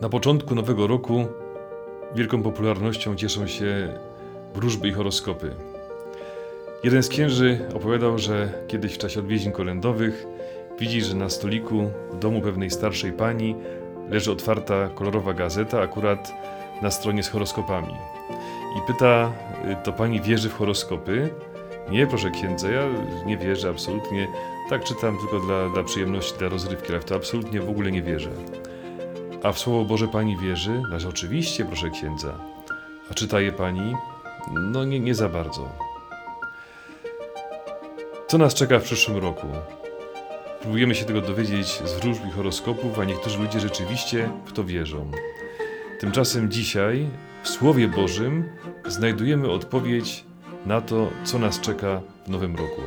Na początku nowego roku wielką popularnością cieszą się wróżby i horoskopy. Jeden z księży opowiadał, że kiedyś w czasie odwiedzin kolędowych widzi, że na stoliku w domu pewnej starszej pani leży otwarta kolorowa gazeta, akurat na stronie z horoskopami. I pyta, y, to pani wierzy w horoskopy? Nie, proszę księdza, ja nie wierzę absolutnie. Tak czytam tylko dla, dla przyjemności, dla rozrywki, ale w to absolutnie w ogóle nie wierzę. A w Słowo Boże pani wierzy? No, oczywiście, proszę księdza. A czyta je pani? No nie, nie za bardzo. Co nas czeka w przyszłym roku? Próbujemy się tego dowiedzieć z i horoskopów, a niektórzy ludzie rzeczywiście w to wierzą. Tymczasem dzisiaj w Słowie Bożym znajdujemy odpowiedź na to, co nas czeka w nowym roku.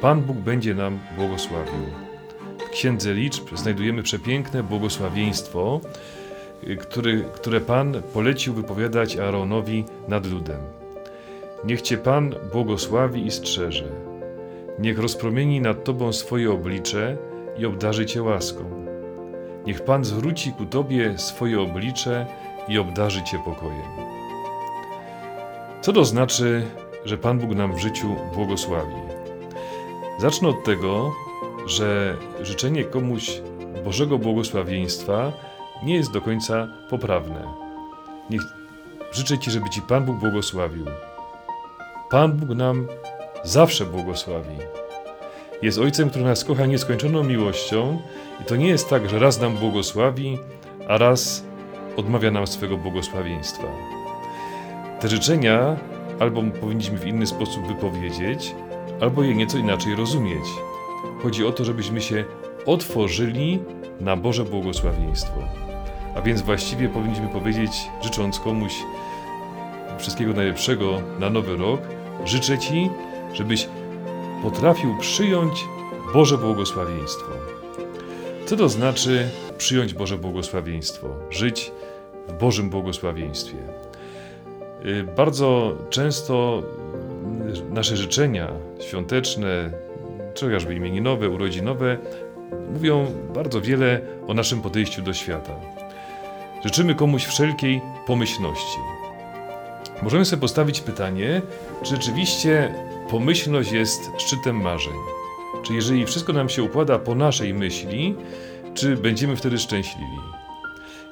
Pan Bóg będzie nam błogosławił. Księdze Liczb znajdujemy przepiękne błogosławieństwo, który, które Pan polecił wypowiadać Aaronowi nad ludem. Niech Cię Pan błogosławi i strzeże. Niech rozpromieni nad Tobą swoje oblicze i obdarzy Cię łaską. Niech Pan zwróci ku Tobie swoje oblicze i obdarzy Cię pokojem. Co to znaczy, że Pan Bóg nam w życiu błogosławi? Zacznę od tego, że życzenie komuś Bożego błogosławieństwa nie jest do końca poprawne. Niech życzę Ci, żeby Ci Pan Bóg błogosławił. Pan Bóg nam zawsze błogosławi. Jest Ojcem, który nas kocha nieskończoną miłością i to nie jest tak, że raz nam błogosławi, a raz odmawia nam swego błogosławieństwa. Te życzenia albo powinniśmy w inny sposób wypowiedzieć, albo je nieco inaczej rozumieć. Chodzi o to, żebyśmy się otworzyli na Boże błogosławieństwo. A więc właściwie powinniśmy powiedzieć, życząc komuś wszystkiego najlepszego na nowy rok, życzę Ci, żebyś potrafił przyjąć Boże błogosławieństwo. Co to znaczy przyjąć Boże błogosławieństwo? Żyć w Bożym błogosławieństwie. Y, bardzo często nasze życzenia świąteczne, chociażby imieninowe, urodzinowe, mówią bardzo wiele o naszym podejściu do świata. Życzymy komuś wszelkiej pomyślności. Możemy sobie postawić pytanie, czy rzeczywiście pomyślność jest szczytem marzeń. Czy jeżeli wszystko nam się układa po naszej myśli, czy będziemy wtedy szczęśliwi?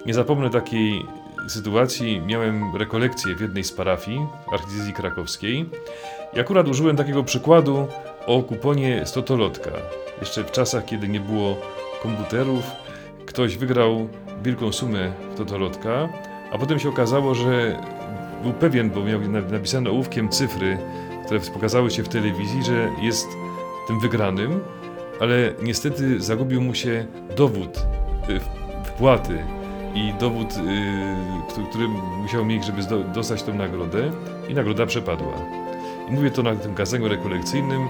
Nie zapomnę takiej sytuacji. Miałem rekolekcję w jednej z parafii w archidiecezji krakowskiej i akurat użyłem takiego przykładu o kuponie stotolotka. Jeszcze w czasach, kiedy nie było komputerów, ktoś wygrał wielką sumę w totolotka, a potem się okazało, że był pewien, bo miał napisane ołówkiem cyfry, które pokazały się w telewizji, że jest tym wygranym, ale niestety zagubił mu się dowód y, wpłaty i dowód, y, który musiał mieć, żeby dostać tę nagrodę i nagroda przepadła. I mówię to na tym kazaniu rekolekcyjnym.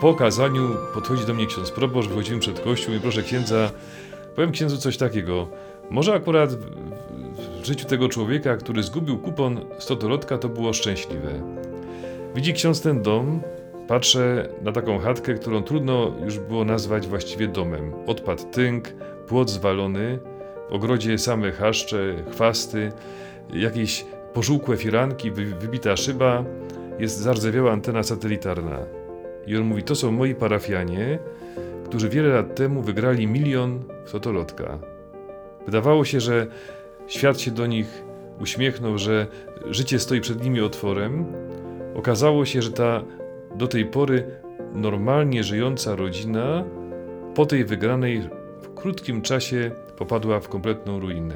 Po kazaniu podchodzi do mnie ksiądz proboszcz, wychodzimy przed kościół i proszę księdza, powiem księdzu coś takiego. Może akurat w życiu tego człowieka, który zgubił kupon stotolotka, to było szczęśliwe. Widzi ksiądz ten dom, patrzę na taką chatkę, którą trudno już było nazwać właściwie domem. Odpadł tynk, płot zwalony, w ogrodzie same chaszcze, chwasty, jakieś pożółkłe firanki, wybita szyba, jest zardzewiała antena satelitarna. I on mówi, to są moi parafianie, którzy wiele lat temu wygrali milion w Sotolotka. Wydawało się, że świat się do nich uśmiechnął, że życie stoi przed nimi otworem. Okazało się, że ta do tej pory normalnie żyjąca rodzina po tej wygranej w krótkim czasie popadła w kompletną ruinę.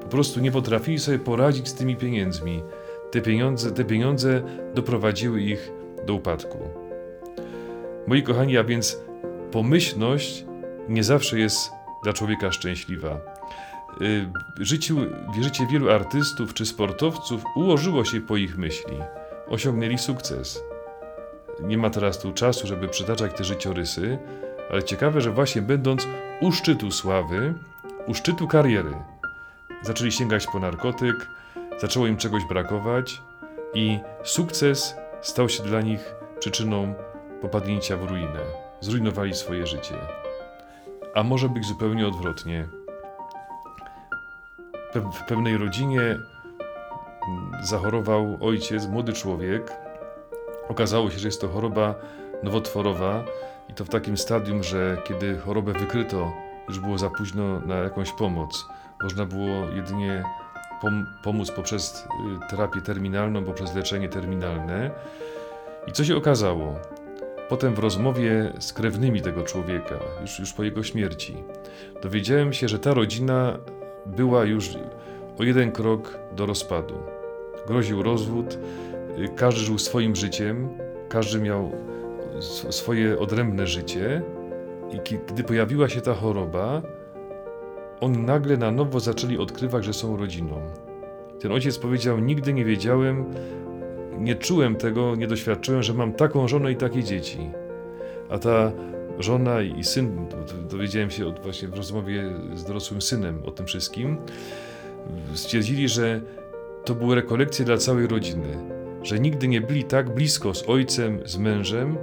Po prostu nie potrafili sobie poradzić z tymi pieniędzmi. Te pieniądze, te pieniądze doprowadziły ich do upadku. Moi kochani, a więc pomyślność nie zawsze jest dla człowieka szczęśliwa. Y, życiu, życie wielu artystów czy sportowców ułożyło się po ich myśli. Osiągnęli sukces. Nie ma teraz tu czasu, żeby przytaczać te życiorysy, ale ciekawe, że właśnie będąc u szczytu sławy, u szczytu kariery, zaczęli sięgać po narkotyk, zaczęło im czegoś brakować i sukces stał się dla nich przyczyną popadnięcia w ruinę. Zrujnowali swoje życie. A może być zupełnie odwrotnie. w pewnej rodzinie mm, zachorował ojciec, młody człowiek. Okazało się, że jest to choroba nowotworowa i to w takim stadium, że kiedy chorobę wykryto, już było za późno na jakąś pomoc. Można było jedynie pom pomóc poprzez y, terapię terminalną, poprzez leczenie terminalne. I co się okazało? Potem w rozmowie z krewnymi tego człowieka, już, już po jego śmierci, dowiedziałem się, że ta rodzina była już o jeden krok do rozpadu. Groził rozwód, y, każdy żył swoim życiem, każdy miał swoje odrębne życie, i gdy pojawiła się ta choroba, oni nagle na nowo zaczęli odkrywać, że są rodziną. Ten ojciec powiedział: Nigdy nie wiedziałem, nie czułem tego, nie doświadczyłem, że mam taką żonę i takie dzieci. A ta żona i syn, dowiedziałem się od, właśnie w rozmowie z dorosłym synem o tym wszystkim, stwierdzili, że to były rekolekcje dla całej rodziny, że nigdy nie byli tak blisko z ojcem, z mężem,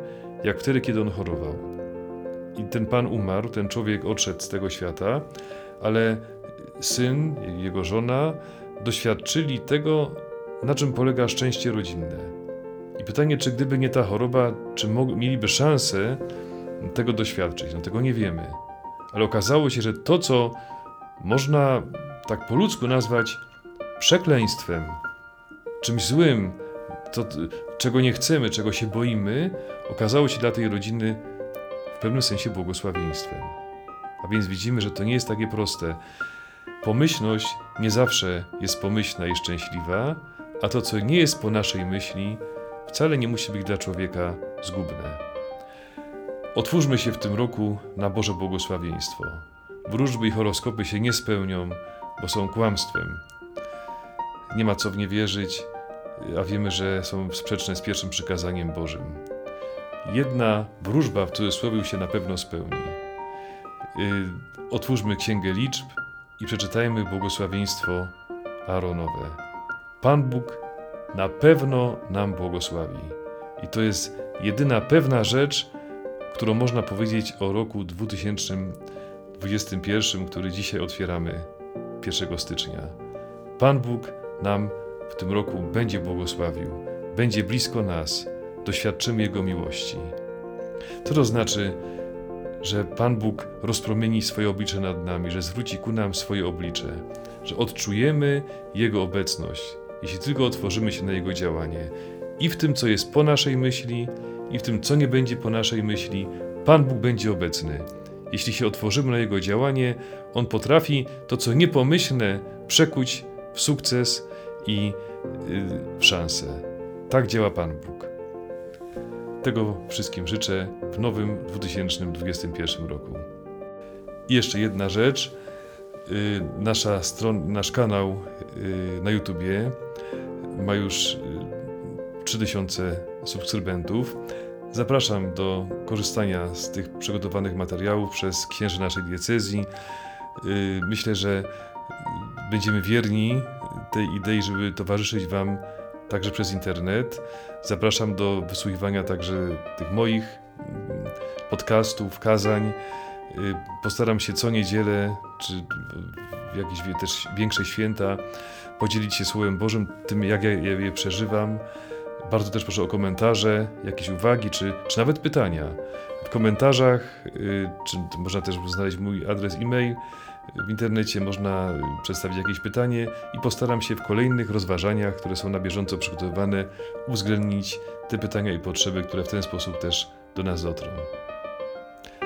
jak wtedy, kiedy on chorował. I ten pan umarł, ten człowiek odszedł z tego świata, ale syn, jego żona doświadczyli tego, na czym polega szczęście rodzinne. I pytanie, czy gdyby nie ta choroba, czy mieliby szansę tego doświadczyć? No tego nie wiemy. Ale okazało się, że to, co można tak po ludzku nazwać przekleństwem, czymś złym, to, czego nie chcemy, czego się boimy, okazało się dla tej rodziny w pewnym sensie błogosławieństwem. A więc widzimy, że to nie jest takie proste. Pomyślność nie zawsze jest pomyślna i szczęśliwa, a to, co nie jest po naszej myśli, wcale nie musi być dla człowieka zgubne. Otwórzmy się w tym roku na Boże błogosławieństwo. Wróżby i horoskopy się nie spełnią, bo są kłamstwem. Nie ma co w nie wierzyć, a wiemy, że są sprzeczne z pierwszym przykazaniem Bożym. Jedna wróżba w cudzysłowie się na pewno spełni. Y, otwórzmy Księgę Liczb i przeczytajmy błogosławieństwo Aaronowe. Pan Bóg na pewno nam błogosławi. I to jest jedyna pewna rzecz, którą można powiedzieć o roku 2021, który dzisiaj otwieramy 1 stycznia. Pan Bóg nam w tym roku będzie błogosławił, będzie blisko nas, doświadczymy Jego miłości. Co to znaczy, że Pan Bóg rozpromieni swoje oblicze nad nami, że zwróci ku nam swoje oblicze, że odczujemy Jego obecność, jeśli tylko otworzymy się na Jego działanie. I w tym, co jest po naszej myśli, i w tym, co nie będzie po naszej myśli, Pan Bóg będzie obecny. Jeśli się otworzymy na Jego działanie, On potrafi to, co niepomyślne, przekuć w sukces i y, w szansę. Tak działa Pan Bóg. Tego wszystkim życzę w nowym 2021 roku. I jeszcze jedna rzecz. Y, nasza stron, nasz kanał y, na YouTubie ma już 3000 subskrybentów. Zapraszam do korzystania z tych przygotowanych materiałów przez księży naszej diecezji. Myślę, że będziemy wierni tej idei, żeby towarzyszyć Wam także przez internet. Zapraszam do wysłuchiwania także tych moich mm, podcastów, kazań. Y, postaram się co niedzielę, czy w jakieś też większe święta, podzielić się Słowem Bożym, tym jak ja je przeżywam. Bardzo też proszę o komentarze, jakieś uwagi, czy, czy nawet pytania. W komentarzach, y, czy można też znaleźć mój adres e-mail, w internecie można przedstawić jakieś pytanie i postaram się w kolejnych rozważaniach, które są na bieżąco przygotowywane, uwzględnić te pytania i potrzeby, które w ten sposób też do nas dotrą.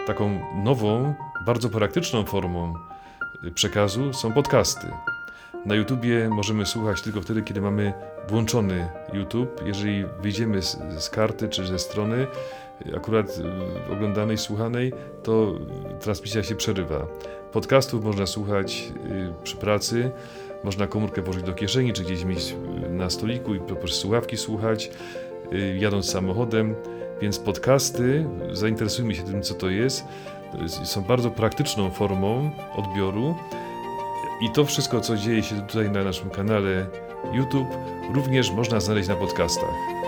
Taką nową, bardzo praktyczną formą przekazu są podcasty. Na YouTubie możemy słuchać tylko wtedy, kiedy mamy włączony YouTube. Jeżeli wyjdziemy z, z karty czy ze strony, akurat oglądanej, słuchanej, to transmisja się przerywa. Podcastów można słuchać y, przy pracy, można komórkę włożyć do kieszeni, czy gdzieś mieć y, na stoliku i poprzez słuchawki słuchać, y, jadąc samochodem. Więc podcasty, zainteresujmy się tym, co to jest, są bardzo praktyczną formą odbioru. I to wszystko, co dzieje się tutaj na naszym kanale YouTube, również można znaleźć na podcastach.